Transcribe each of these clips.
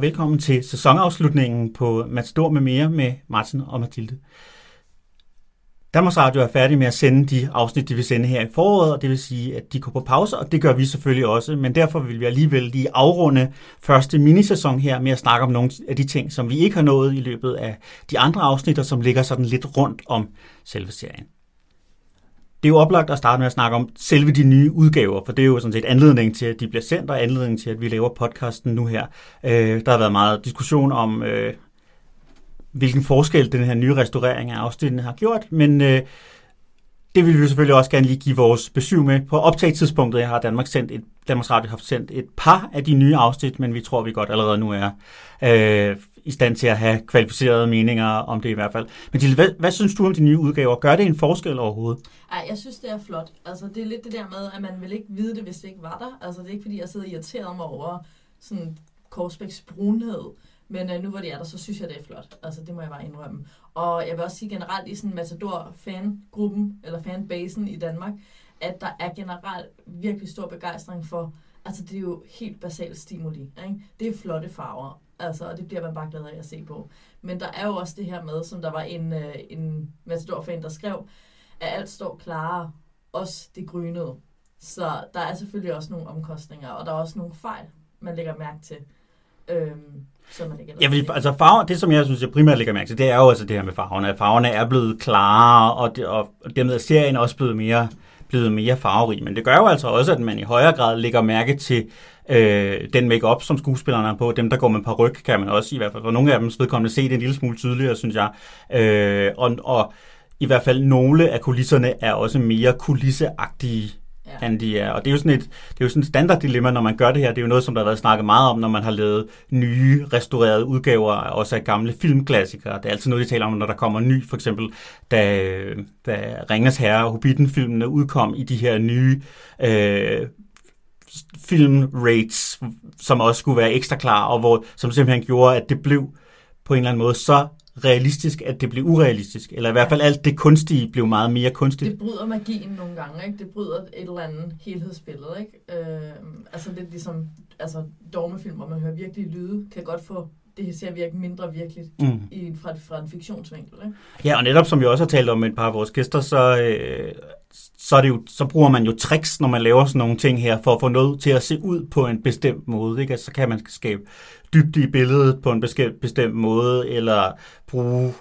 og velkommen til sæsonafslutningen på Matador med mere med Martin og Mathilde. Danmarks Radio er færdig med at sende de afsnit, de vil sende her i foråret, og det vil sige, at de går på pause, og det gør vi selvfølgelig også, men derfor vil vi alligevel lige afrunde første minisæson her med at snakke om nogle af de ting, som vi ikke har nået i løbet af de andre afsnit, og som ligger sådan lidt rundt om selve serien. Det er jo oplagt at starte med at snakke om selve de nye udgaver, for det er jo sådan set anledning til, at de bliver sendt, og anledning til, at vi laver podcasten nu her. Øh, der har været meget diskussion om, øh, hvilken forskel den her nye restaurering af afsnittene har gjort, men øh, det vil vi selvfølgelig også gerne lige give vores besøg med. På optagetidspunktet har Danmark sendt et, Danmarks Radio haft sendt et par af de nye afsnit, men vi tror, vi godt allerede nu er øh, i stand til at have kvalificerede meninger om det i hvert fald. Men Dille, hvad, hvad synes du om de nye udgaver? Gør det en forskel overhovedet? Ej, jeg synes, det er flot. Altså, det er lidt det der med, at man vil ikke vide det, hvis det ikke var der. Altså, det er ikke, fordi jeg sidder irriteret mig over sådan Korsbæks brunhed. Men øh, nu hvor det er der, så synes jeg, det er flot. Altså, det må jeg bare indrømme. Og jeg vil også sige generelt i sådan Matador-fangruppen, eller fanbasen i Danmark, at der er generelt virkelig stor begejstring for, altså det er jo helt basalt stimuli. Ikke? Det er flotte farver, altså, og det bliver man bare glad af at se på. Men der er jo også det her med, som der var en, øh, en Matador-fan, der skrev, at alt står klarere, også det grønede. Så der er selvfølgelig også nogle omkostninger, og der er også nogle fejl, man lægger mærke til. Øhm, som man ikke ja, fordi, altså farver, det som jeg synes, jeg primært lægger mærke til, det er jo altså det her med farverne. At farverne er blevet klarere, og, det, og dermed er serien også blevet mere, blevet mere farverig. Men det gør jo altså også, at man i højere grad lægger mærke til øh, den makeup, som skuespillerne har på. Dem, der går med par ryg, kan man også i hvert fald. For nogle af dem vedkommende se det en lille smule tydeligere, synes jeg. Øh, og, og i hvert fald nogle af kulisserne er også mere kulisseagtige ja. end de er. Og det er jo sådan et, det er jo sådan et standard dilemma, når man gør det her. Det er jo noget, som der har været snakket meget om, når man har lavet nye, restaurerede udgaver, også af gamle filmklassikere. Det er altid noget, de taler om, når der kommer ny, for eksempel da, da Ringens Herre og Hobbiten-filmene udkom i de her nye øh, film rates, som også skulle være ekstra klar, og hvor, som simpelthen gjorde, at det blev på en eller anden måde så realistisk, at det blev urealistisk. Eller i hvert fald alt det kunstige blev meget mere kunstigt. Det bryder magien nogle gange, ikke? Det bryder et eller andet helhedsbillede, ikke? Øh, altså lidt ligesom altså dogmefilm, hvor man hører virkelig lyde, kan godt få det ser virke mindre virkeligt mm. i, fra, fra en fiktionsvinkel. Ikke? Ja, og netop som vi også har talt om med et par af vores gæster, så, øh, så, er det jo, så bruger man jo tricks, når man laver sådan nogle ting her, for at få noget til at se ud på en bestemt måde. Ikke? Altså, så kan man skabe dybde i billedet på en bestemt måde, eller bruge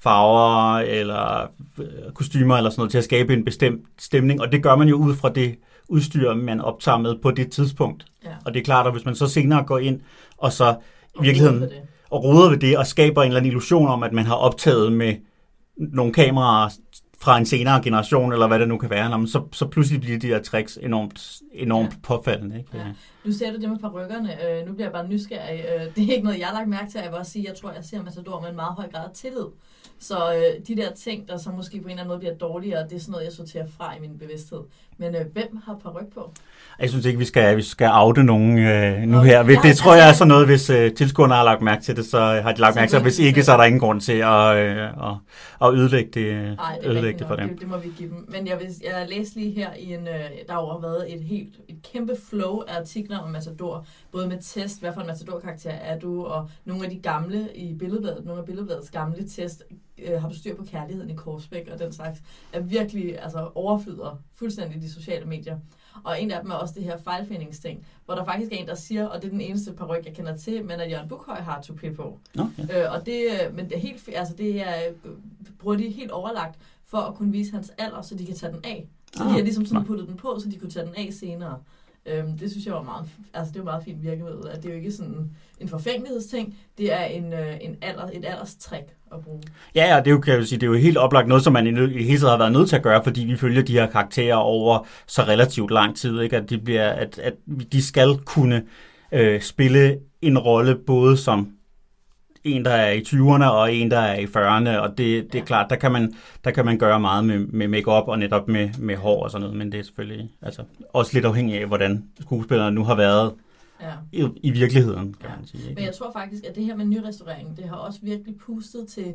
farver eller øh, kostymer eller sådan noget til at skabe en bestemt stemning, og det gør man jo ud fra det udstyr, man optager med på det tidspunkt. Ja. Og det er klart, at hvis man så senere går ind og så i virkeligheden og roder ved det og skaber en eller anden illusion om, at man har optaget med nogle kameraer fra en senere generation, eller hvad det nu kan være, så, så pludselig bliver de her tricks enormt, enormt ja. påfaldende. Ikke? Ja. Nu ser du det med rykkerne. Øh, nu bliver jeg bare nysgerrig. Øh, det er ikke noget, jeg har lagt mærke til. Jeg vil også sige, jeg tror, jeg ser Matador med en meget høj grad af tillid. Så øh, de der ting, der så måske på en eller anden måde bliver dårligere, det er sådan noget, jeg sorterer fra i min bevidsthed. Men øh, hvem har ryg på? Jeg synes ikke, vi skal, vi skal oute nogen øh, nu okay. her. Det, det tror jeg er sådan noget, hvis øh, tilskuerne har lagt mærke til det, så har de lagt mærke til det. Hvis ikke, så er der ingen grund til at, øh, at, at ødelægge det, Ej, det, ødelægge det for dem. Det, det, må vi give dem. Men jeg, vil, jeg læste lige her i en, øh, der har været et helt et kæmpe flow af artikler om Matador, både med test, hvad for en Matador-karakter er du, og nogle af de gamle i billedbladet, nogle af billedbladets gamle test, øh, har du styr på kærligheden i Korsbæk og den slags, er virkelig altså, overflyder fuldstændig de sociale medier. Og en af dem er også det her fejlfindingsting, hvor der faktisk er en, der siger, og det er den eneste paryk, jeg kender til, men at Jørgen Bukhøj har tupi på. Okay. Øh, og det, øh, men det er helt, altså det er, bruger de helt overlagt for at kunne vise hans alder, så de kan tage den af. Så ah, de har ligesom sådan puttet den på, så de kunne tage den af senere. Øhm, det synes jeg var meget, altså det var meget fint virkemiddel, at det er jo ikke sådan en forfængelighedsting, det er en, øh, en alder, et alderstrik at bruge. Ja, og det er jo, kan jeg sige, det er jo helt oplagt noget, som man i, i hele tiden har været nødt til at gøre, fordi vi følger de her karakterer over så relativt lang tid, ikke? At, de bliver, at, at de skal kunne øh, spille en rolle både som en, der er i 20'erne, og en, der er i 40'erne, og det, det er klart, der kan, man, der kan man gøre meget med, med make-up og netop med, med hår og sådan noget, men det er selvfølgelig altså, også lidt afhængigt af, hvordan skuespillerne nu har været ja. i, i virkeligheden, kan ja. man sige. Ikke? Men jeg tror faktisk, at det her med nyrestaurering, det har også virkelig pustet til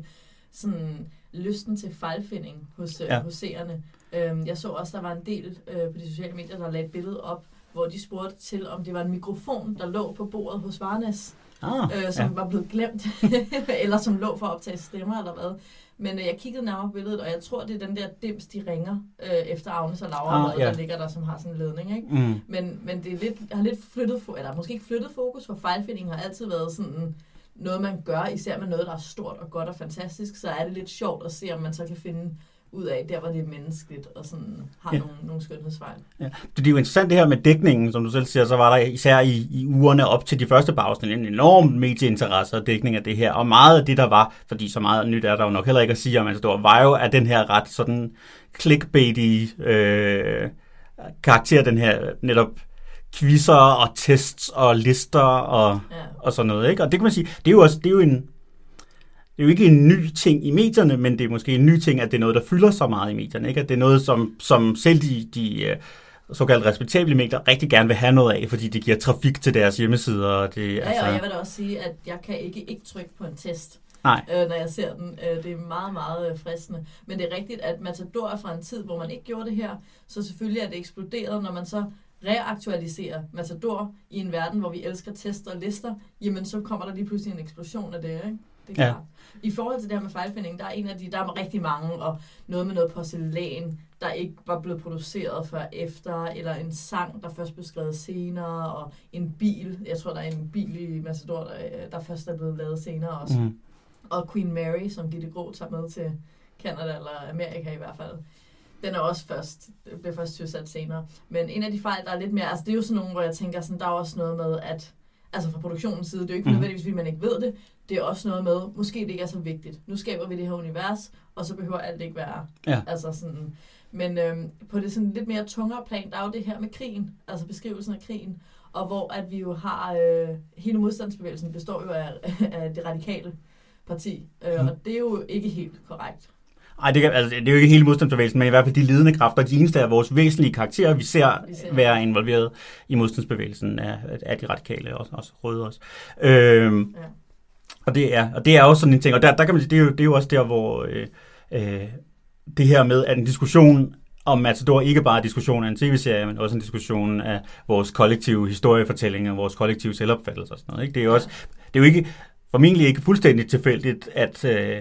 sådan lysten til fejlfinding hos, øh, ja. hos seerne. Øhm, jeg så også, der var en del øh, på de sociale medier, der lagde et billede op, hvor de spurgte til, om det var en mikrofon, der lå på bordet hos Varnes ah, øh, som ja. var blevet glemt, eller som lå for at optage stemmer eller hvad. Men øh, jeg kiggede nærmere på billedet, og jeg tror, det er den der dims, de ringer øh, efter Agnes og Laura, ah, ja. der ligger der, som har sådan en ledning. Ikke? Mm. Men, men det er lidt, har lidt flyttet, eller måske ikke flyttet fokus, for fejlfinding har altid været sådan noget, man gør, især med noget, der er stort og godt og fantastisk, så er det lidt sjovt at se, om man så kan finde ud af, der hvor det er menneskeligt og sådan har ja. nogle, nogle skønhedsfejl. Ja. Det er jo interessant det her med dækningen, som du selv siger, så var der især i, i ugerne op til de første bagsen en enorm medieinteresse og dækning af det her, og meget af det, der var, fordi så meget nyt er der jo nok heller ikke at sige om Matador, var jo af den her ret sådan clickbaity øh, karakter, den her netop quizzer og tests og lister og, ja. og sådan noget. Ikke? Og det kan man sige, det er jo også det er jo en, det er jo ikke en ny ting i medierne, men det er måske en ny ting, at det er noget, der fylder så meget i medierne. Ikke? At det er noget, som, som selv de, de øh, såkaldt respektable medier rigtig gerne vil have noget af, fordi det giver trafik til deres hjemmesider. Og det, ja, altså... og jeg vil da også sige, at jeg kan ikke ikke trykke på en test. Nej. Øh, når jeg ser den. Øh, det er meget, meget øh, fristende. Men det er rigtigt, at Matador er fra en tid, hvor man ikke gjorde det her, så selvfølgelig er det eksploderet, når man så reaktualiserer Matador i en verden, hvor vi elsker tester og lister, jamen så kommer der lige pludselig en eksplosion af det, ikke? Det er ja. klart. I forhold til det her med fejlfinding, der er en af de, der er rigtig mange, og noget med noget porcelæn, der ikke var blevet produceret før efter, eller en sang, der først blev skrevet senere, og en bil, jeg tror, der er en bil i Matador, der, der først er blevet lavet senere også. Mm. Og Queen Mary, som Gitte Grå tager med til Canada, eller Amerika i hvert fald. Den er også først, bliver først tilsat senere. Men en af de fejl, der er lidt mere, altså det er jo sådan nogle, hvor jeg tænker, sådan, der er også noget med, at altså fra produktionens side, det er jo ikke mm. nødvendigvis, fordi man ikke ved det, det er også noget med, måske det ikke er så vigtigt. Nu skaber vi det her univers, og så behøver alt ikke være. Ja. Altså sådan, men øhm, på det sådan lidt mere tungere plan, der er jo det her med krigen, altså beskrivelsen af krigen, og hvor at vi jo har, øh, hele modstandsbevægelsen består jo af, af det radikale parti, øh, mm. og det er jo ikke helt korrekt. Ej, det, kan, altså, det er jo ikke hele modstandsbevægelsen, men i hvert fald de ledende kræfter. De eneste af vores væsentlige karakterer, vi ser, vi ser. være involveret i modstandsbevægelsen, er, er de radikale, også, også røde også. Øhm, ja og, det er, og det er også sådan en ting, og der, der kan man sige, det er jo, det er jo også der, hvor øh, øh, det her med, at en diskussion om Matador ikke bare er diskussion af en tv-serie, men også en diskussion af vores kollektive historiefortællinger, vores kollektive selvopfattelse og sådan noget. Ikke? Det er jo også, det er jo ikke, formentlig ikke fuldstændig tilfældigt, at øh,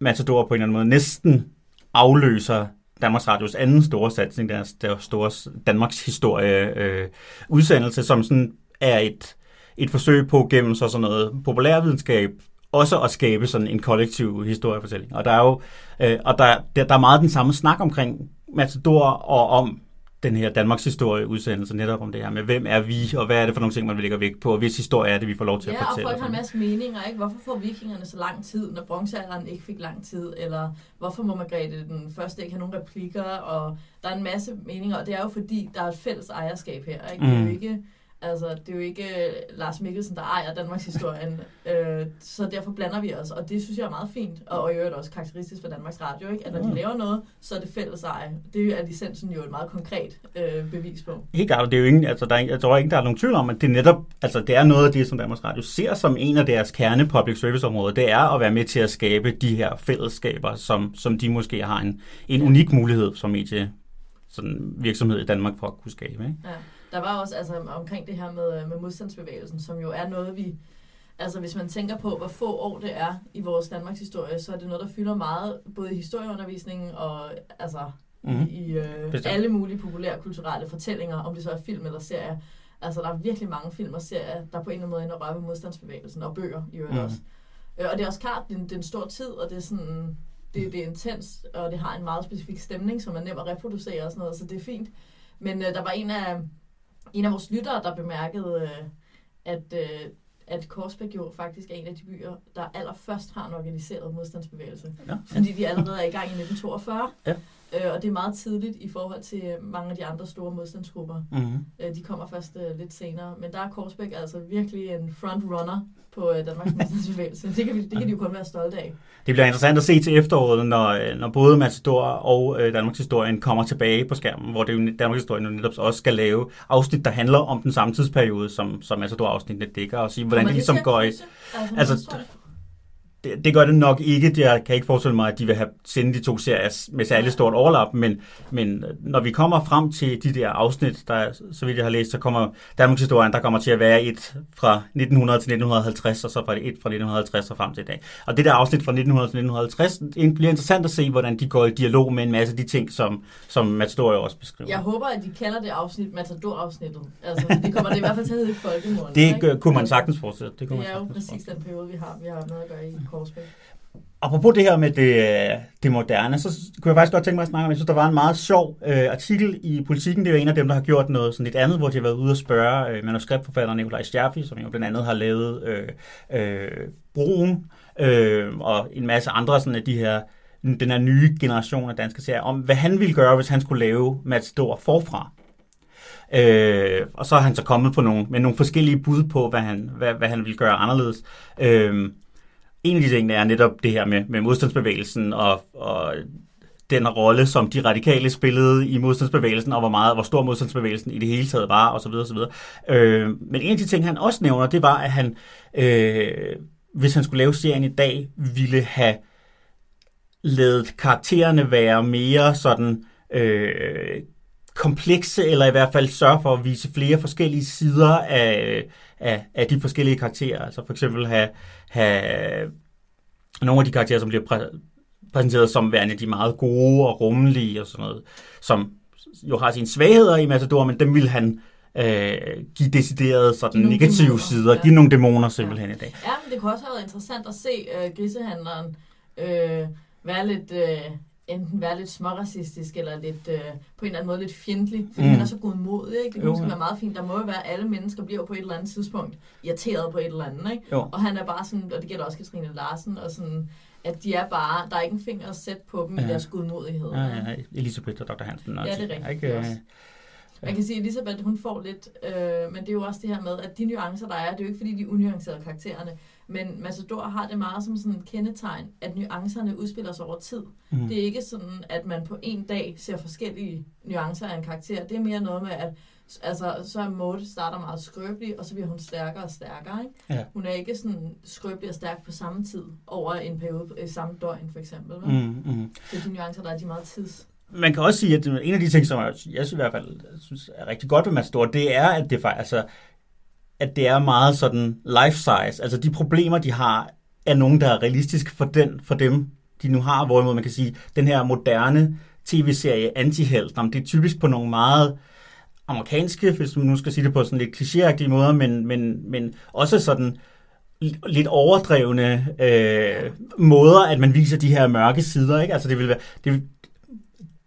Matador på en eller anden måde næsten afløser Danmarks Radios anden store satsning, deres, deres store Danmarks historie øh, udsendelse, som sådan er et, et forsøg på gennem så sådan noget populærvidenskab også at skabe sådan en kollektiv historiefortælling. Og der er jo øh, og der, der, der er meget den samme snak omkring Matador og om den her Danmarks historie udsendelse netop om det her med, hvem er vi, og hvad er det for nogle ting, man vil lægge vægt på, og hvis historie er det, vi får lov til ja, at fortælle. Ja, og folk har en masse meninger, ikke? Hvorfor får vikingerne så lang tid, når bronzealderen ikke fik lang tid, eller hvorfor må Margrethe den første ikke have nogle replikker, og der er en masse meninger, og det er jo fordi, der er et fælles ejerskab her, ikke? Det er jo mm. ikke Altså, det er jo ikke uh, Lars Mikkelsen, der ejer Danmarks historien, uh, så derfor blander vi os, og det synes jeg er meget fint, og, og i øvrigt også karakteristisk for Danmarks Radio, ikke? at når de mm. laver noget, så er det fælles eje. Det er licensen jo et meget konkret uh, bevis på. Helt klart, det er jo ingen, altså, der er, jeg tror ikke, der er nogen tvivl om, at det netop, altså det er noget af det, som Danmarks Radio ser som en af deres kerne public service områder, det er at være med til at skabe de her fællesskaber, som, som de måske har en, en unik mulighed som medie sådan virksomhed i Danmark for at kunne skabe. Ikke? Ja. Der var også altså, omkring det her med, med modstandsbevægelsen, som jo er noget, vi... Altså hvis man tænker på, hvor få år det er i vores Danmarks historie, så er det noget, der fylder meget, både i historieundervisningen og altså, mm-hmm. i, øh, alle mulige populære kulturelle fortællinger, om det så er film eller serier. Altså der er virkelig mange film og serier, der på en eller anden måde ender røre ved modstandsbevægelsen, og bøger i øvrigt mm. også. Øh, og det er også klart, det er, det er en stor tid, og det er sådan, det, det er intens, og det har en meget specifik stemning, som er nem at reproducere og sådan noget, så det er fint. Men øh, der var en af, en af vores lyttere, der bemærkede, øh, at, øh, at Korsbæk jo faktisk er en af de byer, der allerførst har en organiseret modstandsbevægelse. Ja. Fordi de allerede er i gang i 1942. Ja. Øh, og det er meget tidligt i forhold til mange af de andre store modstandsgrupper. Mm-hmm. Øh, de kommer først øh, lidt senere. Men der er Korsbæk altså virkelig en frontrunner på øh, Danmarks modstandsbevægelse. Det kan, vi, det kan de jo kun være stolte af. Det bliver interessant at se til efteråret, når, øh, når både Matador og øh, Danmarks Historien kommer tilbage på skærmen, hvor det jo Danmarks Historien netop også skal lave afsnit, der handler om den samme tidsperiode, som, som Matador-afsnittene dækker, og sige, hvordan det ligesom går i... Altså, altså det, det gør det nok ikke. Jeg kan ikke forestille mig, at de vil have sende de to serier med særlig stort overlap, men, men når vi kommer frem til de der afsnit, der, så vidt jeg har læst, så kommer Danmarks historien, der kommer til at være et fra 1900 til 1950, og så fra et fra 1950 og frem til i dag. Og det der afsnit fra 1900 til 1950, det bliver interessant at se, hvordan de går i dialog med en masse af de ting, som, som Matador også beskriver. Jeg håber, at de kalder det afsnit Matador-afsnittet. Altså, det kommer det i hvert fald til at hedde folkemål. Det ikke? kunne man sagtens fortsætte. Det, kunne det er jo præcis den periode, vi har, vi har noget at gøre i Korsbæk. Apropos det her med det, øh, det moderne, så kunne jeg faktisk godt tænke mig at snakke om, jeg synes, der var en meget sjov øh, artikel i Politiken. Det er jo en af dem, der har gjort noget sådan lidt andet, hvor de har været ude og spørge øh, manuskriptforfatteren Nikolaj Stjerfi, som jo blandt andet har lavet øh, øh, Broen øh, og en masse andre sådan af de her den her nye generation af danske serier, om hvad han ville gøre, hvis han skulle lave Matador forfra. Øh, og så er han så kommet på nogle, med nogle forskellige bud på, hvad han, hvad, hvad han ville gøre anderledes. Øh, en af de ting er netop det her med, med modstandsbevægelsen og, og den rolle, som de radikale spillede i modstandsbevægelsen, og hvor meget, hvor stor modstandsbevægelsen i det hele taget var, osv. osv. Øh, men en af de ting, han også nævner, det var, at han, øh, hvis han skulle lave serien i dag, ville have lavet karaktererne være mere sådan øh, komplekse, eller i hvert fald sørge for at vise flere forskellige sider af, af, af de forskellige karakterer. Altså for eksempel have, have nogle af de karakterer, som bliver præ- præsenteret som værende de meget gode og rummelige og sådan noget, som jo har sine svagheder i Matador, men dem vil han øh, give deciderede sådan negative dæmoner, sider, ja. give nogle dæmoner simpelthen ja. i dag. Ja, men det kunne også have været interessant at se øh, grisehandleren øh, være lidt... Øh, enten være lidt småracistisk, eller lidt, øh, på en eller anden måde lidt fjendtlig, fordi mm. han er så godmodig, ikke? Det kunne jo, være meget fint. Der må jo være, at alle mennesker bliver på et eller andet tidspunkt irriteret på et eller andet, ikke? Jo. Og han er bare sådan, og det gælder også Katrine Larsen, og sådan, at de er bare, der er ikke en finger at sætte på dem ja. i deres godmodighed. Ja, ja, ja. Elisabeth og Dr. Hansen. Ja, det er rigtigt. Ikke, øh, man kan sige, at Elisabeth, hun får lidt, øh, men det er jo også det her med, at de nuancer, der er, det er jo ikke fordi, de er unuancerede karaktererne, men Massador har det meget som sådan en kendetegn, at nuancerne udspiller sig over tid. Mm. Det er ikke sådan, at man på en dag ser forskellige nuancer af en karakter. Det er mere noget med, at altså, så er Maud starter meget skrøbelig, og så bliver hun stærkere og stærkere. Ikke? Ja. Hun er ikke sådan skrøbelig og stærk på samme tid, over en periode, i samme døgn for eksempel. Mm, mm. Så de nuancer, der er de meget tids man kan også sige, at en af de ting, som jeg, jeg i hvert fald synes er rigtig godt ved Matador, det er, at det, altså, at det er meget sådan life size. Altså de problemer, de har, er nogen, der er realistisk for, den, for dem, de nu har. Hvorimod man kan sige, den her moderne tv-serie Antihelt, det er typisk på nogle meget amerikanske, hvis man nu skal sige det på sådan lidt klichéagtige måder, men, men, men også sådan lidt overdrevne øh, måder, at man viser de her mørke sider. Ikke? Altså det vil være, det,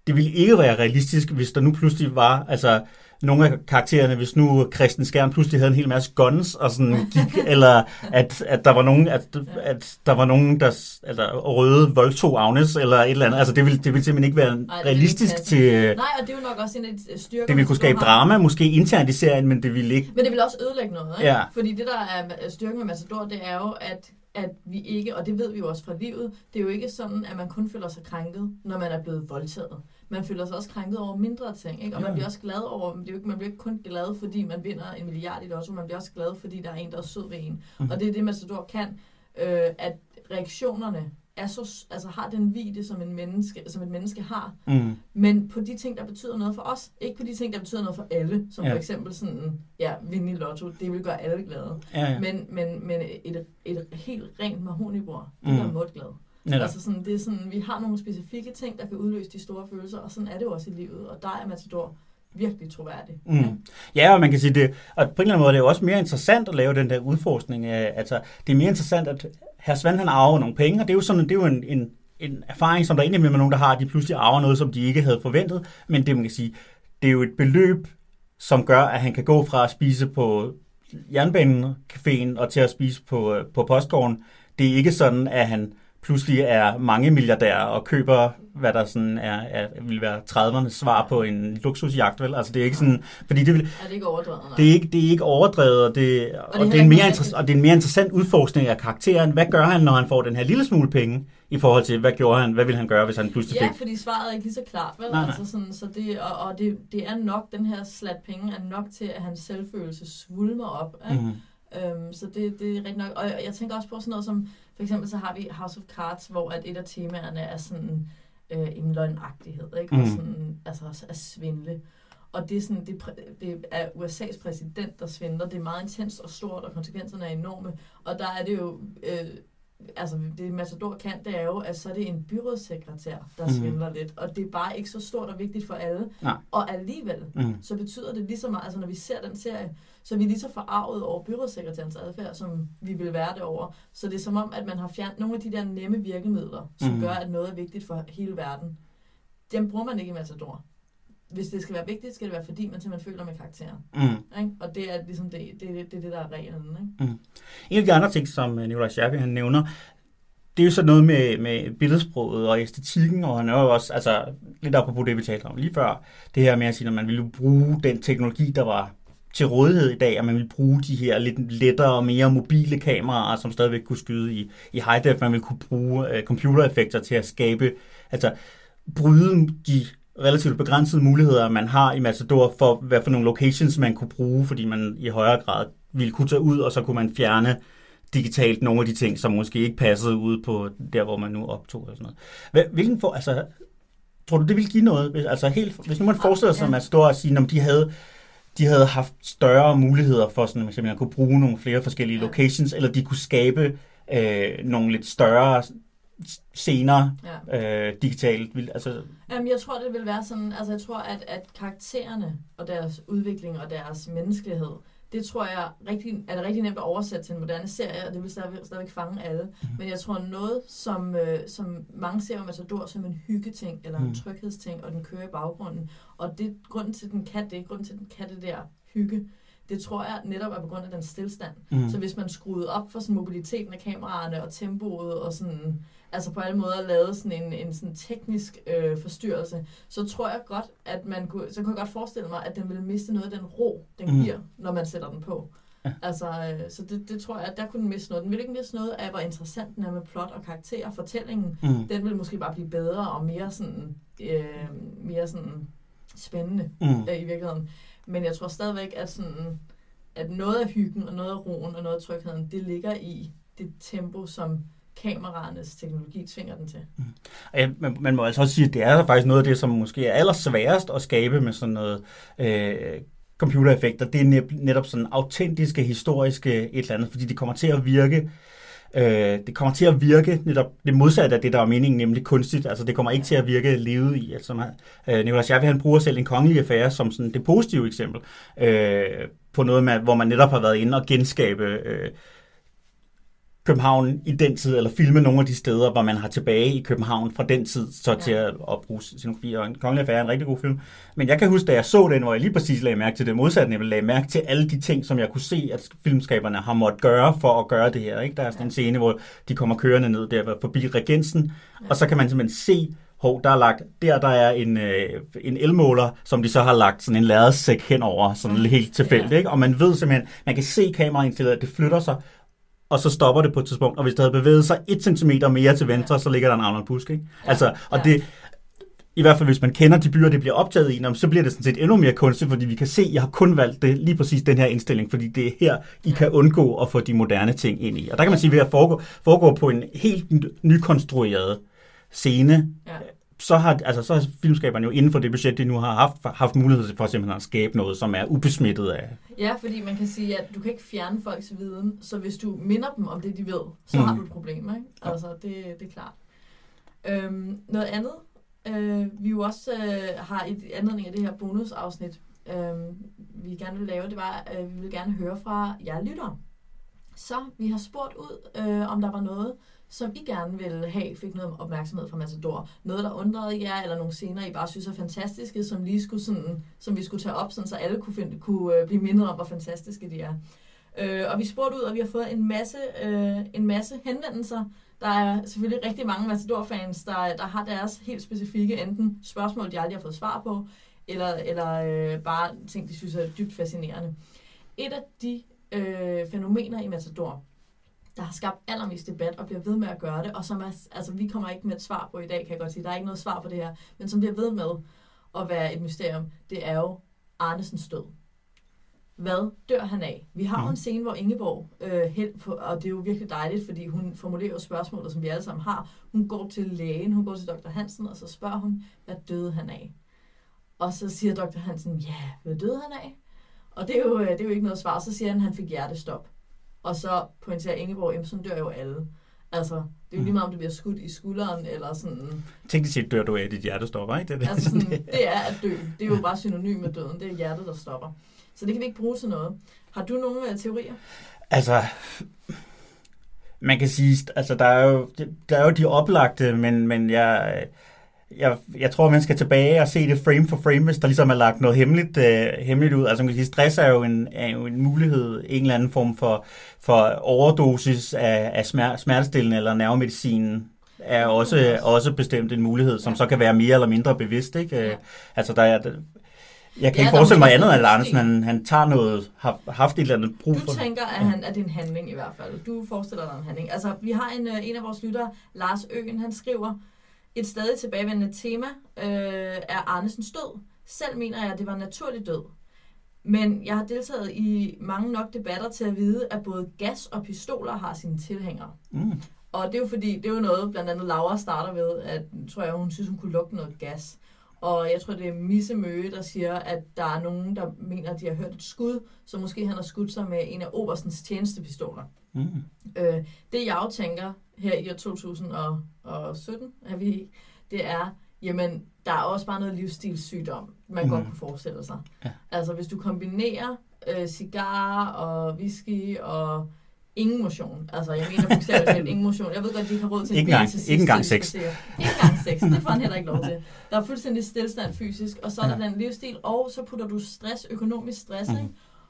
det ville ikke være realistisk, hvis der nu pludselig var, altså nogle af karaktererne, hvis nu Christian Skærm pludselig havde en hel masse guns, og sådan gik, eller at, at der var nogen, at, at der var nogen, der altså, røde voldtog Agnes, eller et eller andet. Altså, det ville, det ville simpelthen ikke være Ej, realistisk til... Nej, og det er jo nok også en af styrker. Det ville kunne skabe drama, måske internt i serien, men det ville ikke... Men det ville også ødelægge noget, ikke? Ja. Fordi det, der er styrken med Matador, det er jo, at at vi ikke, og det ved vi jo også fra livet, det er jo ikke sådan, at man kun føler sig krænket, når man er blevet voldtaget man føler sig også krænket over mindre ting, ikke? og ja. man bliver også glad over, det er jo ikke, man bliver ikke kun glad, fordi man vinder en milliard i lotto, man bliver også glad, fordi der er en, der er sød ved en. Mm. Og det er det, Matador kan, øh, at reaktionerne er så, altså har den vide, som, en menneske, som et menneske har, mm. men på de ting, der betyder noget for os, ikke på de ting, der betyder noget for alle, som ja. for eksempel sådan, ja, vinde i lotto, det vil gøre alle glade. Ja, ja. Men, men, men et, et helt rent mahonibord, det mm. gør mod glad. Netop. Altså sådan, det er sådan, vi har nogle specifikke ting, der kan udløse de store følelser, og sådan er det jo også i livet. Og der er Matador virkelig troværdig. Mm. Ja. ja, og man kan sige det, og på en eller anden måde er det jo også mere interessant at lave den der udforskning. Af, altså, det er mere interessant, at herr Svend han arver nogle penge, og det er jo, sådan, det er jo en, en, en erfaring, som der er med nogen, der har, at de pludselig arver noget, som de ikke havde forventet. Men det man kan sige, det er jo et beløb, som gør, at han kan gå fra at spise på jernbanecaféen og til at spise på, øh, på postgården. Det er ikke sådan, at han pludselig er mange milliardærer og køber, hvad der sådan er, er vil være 30'ernes svar på en luksusjagt, vel? Altså det er ikke sådan, fordi det vil... Er det ikke overdrevet? Nej. Det er ikke, det er ikke overdrevet, og det, og, og, det, det er en mere inter- og det er en mere interessant udforskning af karakteren. Hvad gør han, når han får den her lille smule penge, i forhold til, hvad gjorde han, hvad ville han gøre, hvis han pludselig fik... Ja, fordi svaret er ikke lige så klart, vel? Nej, nej. Altså sådan, så det, og, og det, det er nok, den her slat penge er nok til, at hans selvfølelse svulmer op, ikke? Mm-hmm. Øhm, så det, det er rigtig nok. Og jeg, jeg tænker også på sådan noget som, For eksempel så har vi House of Cards, hvor at et af temaerne er sådan øh, en løgnagtighed, ikke? Mm. Og sådan, altså at svindle. Og det er, sådan, det, det er USA's præsident, der svindler. Det er meget intenst og stort, og konsekvenserne er enorme. Og der er det jo... Øh, altså det Matador kan, det er jo, at så er det en byrådssekretær, der mm. svindler lidt. Og det er bare ikke så stort og vigtigt for alle. Nej. Og alligevel, mm. så betyder det lige så meget, altså når vi ser den serie, så er vi lige så forarvet over byrådssekretærens adfærd, som vi vil være det over. Så det er som om, at man har fjernet nogle af de der nemme virkemidler, som mm. gør, at noget er vigtigt for hele verden. Dem bruger man ikke i Matador hvis det skal være vigtigt, skal det være, fordi man simpelthen føler med karakteren. Mm. Ikke? Og det er ligesom det, det, det, det, det der er reglen. Ikke? Mm. En af de andre ting, som øh, Nicolai Scherfi han nævner, det er jo så noget med, med billedsproget og æstetikken, og han er jo også, altså lidt på det, vi talte om lige før, det her med at sige, at man ville bruge den teknologi, der var til rådighed i dag, at man vil bruge de her lidt lettere og mere mobile kameraer, som stadigvæk kunne skyde i, i high def. Man vil kunne bruge uh, computereffekter til at skabe, altså bryde de relativt begrænsede muligheder, man har i Matador for, hvad for nogle locations man kunne bruge, fordi man i højere grad ville kunne tage ud, og så kunne man fjerne digitalt nogle af de ting, som måske ikke passede ud på der, hvor man nu optog. Og sådan noget. Hvilken for, altså, tror du, det ville give noget? Hvis, altså helt, hvis nu man forestiller sig, at man står og siger, om de havde de havde haft større muligheder for sådan, at man kunne bruge nogle flere forskellige locations, eller de kunne skabe øh, nogle lidt større senere ja. øh, digitalt. Altså... Jamen, jeg tror, det vil være sådan, altså jeg tror, at, at karaktererne og deres udvikling og deres menneskelighed, det tror jeg rigtig, er det rigtig nemt at oversætte til en moderne serie, og det vil stadigvæk, stadigvæk fange alle. Mm-hmm. Men jeg tror noget, som, øh, som mange ser om Matador som en hyggeting, eller en mm. tryghedsting, og den kører i baggrunden. Og det grunden til, at den kan det, grunden til, at den kan det der hygge, det tror jeg netop er på grund af den stillstand. Mm. Så hvis man skruede op for sådan mobiliteten af kameraerne og tempoet og sådan altså på alle måder lavet sådan en, en sådan teknisk øh, forstyrrelse, så tror jeg godt, at man kunne, så kunne jeg godt forestille mig, at den ville miste noget af den ro, den mm. giver, når man sætter den på. Ja. Altså, øh, så det, det tror jeg, at der kunne den miste noget. Den ville ikke miste noget af, hvor interessant den er med plot og karakter. Fortællingen, mm. den ville måske bare blive bedre og mere sådan, øh, mere sådan spændende mm. øh, i virkeligheden. Men jeg tror stadigvæk, at, sådan, at noget af hyggen og noget af roen og noget af trygheden, det ligger i det tempo, som kameraernes teknologi tvinger den til. Mm. Ja, man, man må altså også sige, at det er faktisk noget af det, som måske er allersværest at skabe med sådan noget øh, computereffekter. Det er netop sådan autentiske, historiske et eller andet, fordi det kommer til at virke Øh, det kommer til at virke netop det modsatte af det, der er meningen, nemlig kunstigt. Altså det kommer ikke til at virke levet i. Altså, øh, Nicolas Jarvi, han bruger selv en kongelig affære som sådan det positive eksempel øh, på noget, man, hvor man netop har været inde og genskabe øh, København i den tid, eller filme nogle af de steder, hvor man har tilbage i København fra den tid, så ja. til at, at bruge scenografi. Og en kongelig affære er en rigtig god film. Men jeg kan huske, da jeg så den, hvor jeg lige præcis lagde mærke til det modsatte, jeg lagde mærke til alle de ting, som jeg kunne se, at filmskaberne har måttet gøre for at gøre det her. Ikke? Der er sådan en scene, hvor de kommer kørende ned der forbi Regensen, ja. og så kan man simpelthen se, hov, der er lagt, der der er en, øh, en elmåler, som de så har lagt sådan en lærredsæk henover, sådan mm. helt tilfældigt, ja. ikke? og man ved simpelthen, man kan se kameraindstilleret, at det flytter sig, og så stopper det på et tidspunkt, og hvis det havde bevæget sig et centimeter mere til venstre, så ligger der en Arnold Busk, ikke? Altså, og det, i hvert fald hvis man kender de byer, det bliver optaget i, så bliver det sådan set endnu mere kunstigt, fordi vi kan se, at jeg har kun valgt det, lige præcis den her indstilling, fordi det er her, I kan undgå at få de moderne ting ind i. Og der kan man sige, at ved at foregå, foregå på en helt nykonstrueret scene, ja så har, altså, så har filmskaberne jo inden for det budget, de nu har haft, haft mulighed for simpelthen at skabe noget, som er ubesmittet af... Ja, fordi man kan sige, at du kan ikke fjerne folks viden, så hvis du minder dem om det, de ved, så mm. har du et problem, ikke? Altså, det, det er klart. Øhm, noget andet, øh, vi jo også øh, har i anledning af det her bonusafsnit, øh, vi gerne vil lave, det var, at øh, vi vil gerne høre fra jer lyttere. Så vi har spurgt ud, øh, om der var noget, som I gerne vil have, fik noget opmærksomhed fra Matador. Noget, der undrede jer, eller nogle scener, I bare synes er fantastiske, som, lige skulle sådan, som vi skulle tage op, sådan, så alle kunne, finde, kunne øh, blive mindet om, hvor fantastiske de er. Øh, og vi spurgte ud, og vi har fået en masse, øh, en masse henvendelser. Der er selvfølgelig rigtig mange Matador-fans, der, der har deres helt specifikke enten spørgsmål, de aldrig har fået svar på, eller, eller øh, bare ting, de synes er dybt fascinerende. Et af de øh, fænomener i Matador, der har skabt allermest debat og bliver ved med at gøre det, og som er, altså vi kommer ikke med et svar på i dag, kan jeg godt sige, der er ikke noget svar på det her, men som bliver ved med at være et mysterium, det er jo Arnesens død. hvad dør han af? Vi har jo en scene, hvor Ingeborg, øh, helt på, og det er jo virkelig dejligt, fordi hun formulerer spørgsmålet, som vi alle sammen har. Hun går til lægen, hun går til dr. Hansen, og så spørger hun, hvad døde han af? Og så siger dr. Hansen, ja, hvad døde han af? Og det er jo, øh, det er jo ikke noget svar. Så siger han, at han fik hjertestop. Og så pointerer Ingeborg, jamen sådan dør jo alle. Altså, det er jo lige mm. meget, om det bliver skudt i skulderen, eller sådan... Tænk set dør du af dit hjertestopper, ikke? Det, det, altså sådan, det er at dø. Det er jo bare synonym med døden. Det er hjertet, der stopper. Så det kan vi ikke bruge til noget. Har du nogle uh, teorier? Altså, man kan sige, altså der er jo, der er jo de oplagte, men, men jeg, jeg, jeg tror, man skal tilbage og se det frame for frame, hvis der ligesom er lagt noget hemmeligt, uh, hemmeligt ud. Altså man kan sige, stress er jo en, er jo en mulighed, en eller anden form for, for overdosis af, af smer, smertestillende eller nervemedicin er også, også bestemt en mulighed, som så kan være mere eller mindre bevidst. Ikke? Ja. Altså der er, jeg kan ja, ikke forestille mig andet, at Larsen han, han tager noget, har haft et eller andet brug for Du tænker, at, han, at det er en handling i hvert fald. Du forestiller dig en handling. Altså, vi har en, øh, en af vores lyttere, Lars Øen, han skriver, et stadig tilbagevendende tema øh, er Arnesens død. Selv mener jeg, at det var naturlig død. Men jeg har deltaget i mange nok debatter til at vide, at både gas og pistoler har sine tilhængere. Mm. Og det er jo fordi, det er jo noget, blandt andet Laura starter ved, at tror jeg, hun synes, hun kunne lugte noget gas. Og jeg tror, det er Misse Møge, der siger, at der er nogen, der mener, at de har hørt et skud, så måske han har skudt sig med en af Oberstens tjenestepistoler. Mm. Øh, det jeg jo tænker her i år 2017, er vi, det er, jamen, der er også bare noget livsstilssygdom, man mm. godt kunne forestille sig. Ja. Altså, hvis du kombinerer øh, cigar og whisky og ingen motion. Altså, jeg mener bogstaveligt talt ingen motion. Jeg ved godt, de har råd til en bil til sidst. Ikke engang sex. Ikke engang sex. Det får han heller ikke lov til. Der er fuldstændig stillstand fysisk, og så er der ja. den livsstil, og så putter du stress, økonomisk stress, mm. ikke?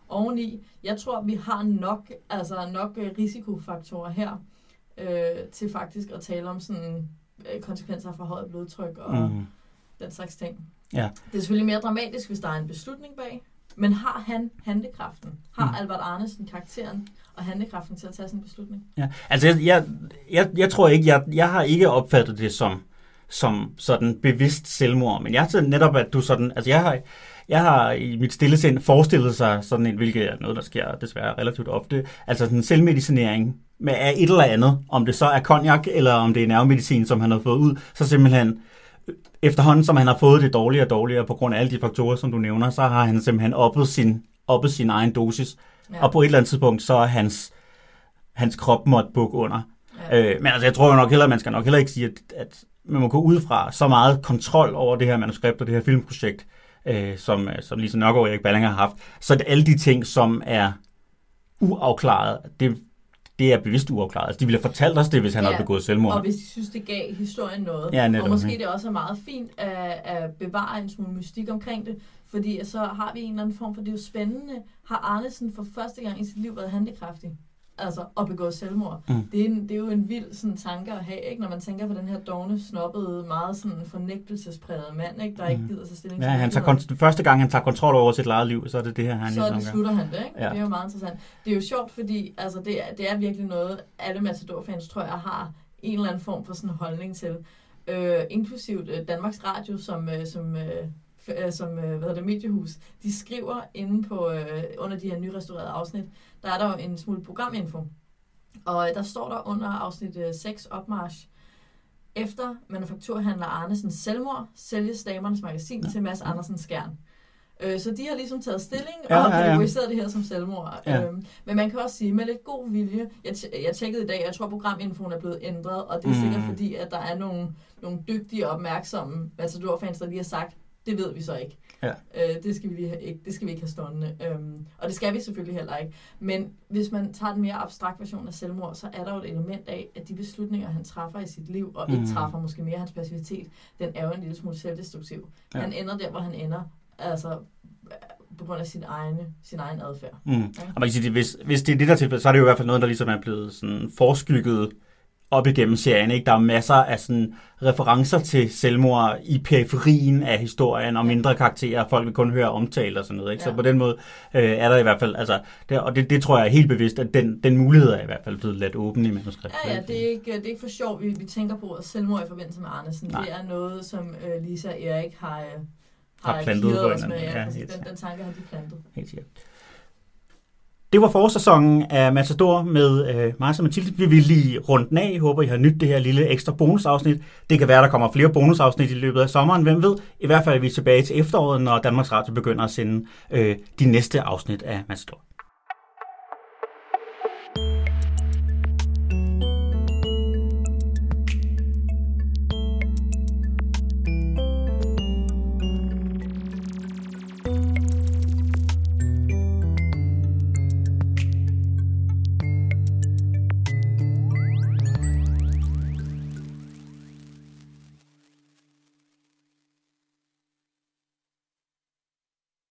oveni. Jeg tror, vi har nok, altså nok øh, risikofaktorer her, øh, til faktisk at tale om sådan øh, konsekvenser for højt blodtryk og mm. den slags ting. Ja. Det er selvfølgelig mere dramatisk, hvis der er en beslutning bag, men har han handekraften? Har mm. Albert Arnesen karakteren og handekraften til at tage sådan en beslutning? Ja, altså jeg, jeg, jeg, jeg tror ikke, jeg, jeg har ikke opfattet det som, som sådan bevidst selvmord, men jeg har netop, at du sådan, altså jeg har, jeg har i mit stille sind forestillet sig sådan en, hvilket er noget, der sker desværre relativt ofte, altså sådan en selvmedicinering med af et eller andet, om det så er konjak, eller om det er nervemedicin, som han har fået ud, så simpelthen efterhånden, som han har fået det dårligere og dårligere på grund af alle de faktorer, som du nævner, så har han simpelthen oppet sin, oppet sin egen dosis. Ja. Og på et eller andet tidspunkt, så er hans, hans krop måtte bukke under. Ja. Øh, men altså, jeg tror jo nok heller, man skal nok heller ikke sige, at, at man må gå ud fra så meget kontrol over det her manuskript og det her filmprojekt, øh, som, som Lisa Nørgaard og Erik Ballinger har haft. Så at alle de ting, som er uafklaret, det det er bevidst uafklaret. Altså, de ville have fortalt os det, hvis han ja, havde begået selvmord. Og hvis de synes, det gav historien noget. Ja, netop, og måske det også er meget fint at, at bevare en smule mystik omkring det, fordi så har vi en eller anden form for, det er jo spændende. Har Arnesen for første gang i sit liv været handicraftig? Altså at begå selvmord. Mm. Det, er en, det er jo en vild sådan, tanke at have, ikke? når man tænker på den her dogne, snobbede, meget sådan fornægtelsespræget mand, ikke? der mm. ikke gider sig stilling ja, han tager kon- første gang han tager kontrol over sit eget liv, så er det det her, han Så det slutter han det, ikke? Ja. Det er jo meget interessant. Det er jo sjovt, fordi altså, det, er, det er virkelig noget, alle Matador-fans, tror jeg, har en eller anden form for sådan en holdning til. Øh, inklusivt øh, Danmarks Radio, som, øh, som øh, som øh, hvad hedder det, mediehus, de skriver inde på, øh, under de her nyrestaurerede afsnit, der er der jo en smule programinfo. Og øh, der står der under afsnit øh, 6 opmarsch, efter manufakturhandler Arnesens selvmord, sælges Damernes Magasin ja. til Mads Andersens Skjern. Øh, så de har ligesom taget stilling ja, og kategoriseret ja, ja. det her som selvmord. Ja. Øhm, men man kan også sige, med lidt god vilje, jeg, jeg tjekkede i dag, jeg tror programinfoen er blevet ændret, og det er mm. sikkert fordi, at der er nogle, nogle dygtige, opmærksomme Matador-fans, der lige har sagt, det ved vi så ikke. Ja. Øh, det, skal vi lige have, ikke, det skal vi ikke have stående. Øhm, og det skal vi selvfølgelig heller ikke. Men hvis man tager den mere abstrakt version af selvmord, så er der jo et element af, at de beslutninger, han træffer i sit liv, og mm. ikke træffer måske mere hans passivitet, den er jo en lille smule selvdestruktiv. Ja. Han ender der, hvor han ender. Altså på grund af sin, egne, sin egen adfærd. Mm. Ja. Og man kan sige, hvis, hvis det er det der tilfælde, så er det jo i hvert fald noget, der ligesom er blevet sådan forskygget op igennem serien. Ikke? Der er masser af sådan referencer til selvmord i periferien af historien, og mindre karakterer, folk vil kun høre omtale og sådan noget. Ikke? Ja. Så på den måde øh, er der i hvert fald, altså, det, og det, det tror jeg er helt bevidst, at den, den mulighed er i hvert fald blevet let åben i manuskriptet. Ja, ja, det er ikke, det er ikke for sjovt, vi, vi tænker på at selvmord i forbindelse med Arnesen. Nej. Det er noget, som øh, Lisa og Erik har, øh, har, har plantet på med. Ja, ja, den, den tanke har de plantet. Helt sikkert. Det var forsæsonen af Matador med øh, Marcia Mathilde. Vi vil lige rundt den af. Jeg håber, I har nyt det her lille ekstra bonusafsnit. Det kan være, der kommer flere bonusafsnit i løbet af sommeren. Hvem ved? I hvert fald er vi tilbage til efteråret, når Danmarks Radio begynder at sende øh, de næste afsnit af Matador.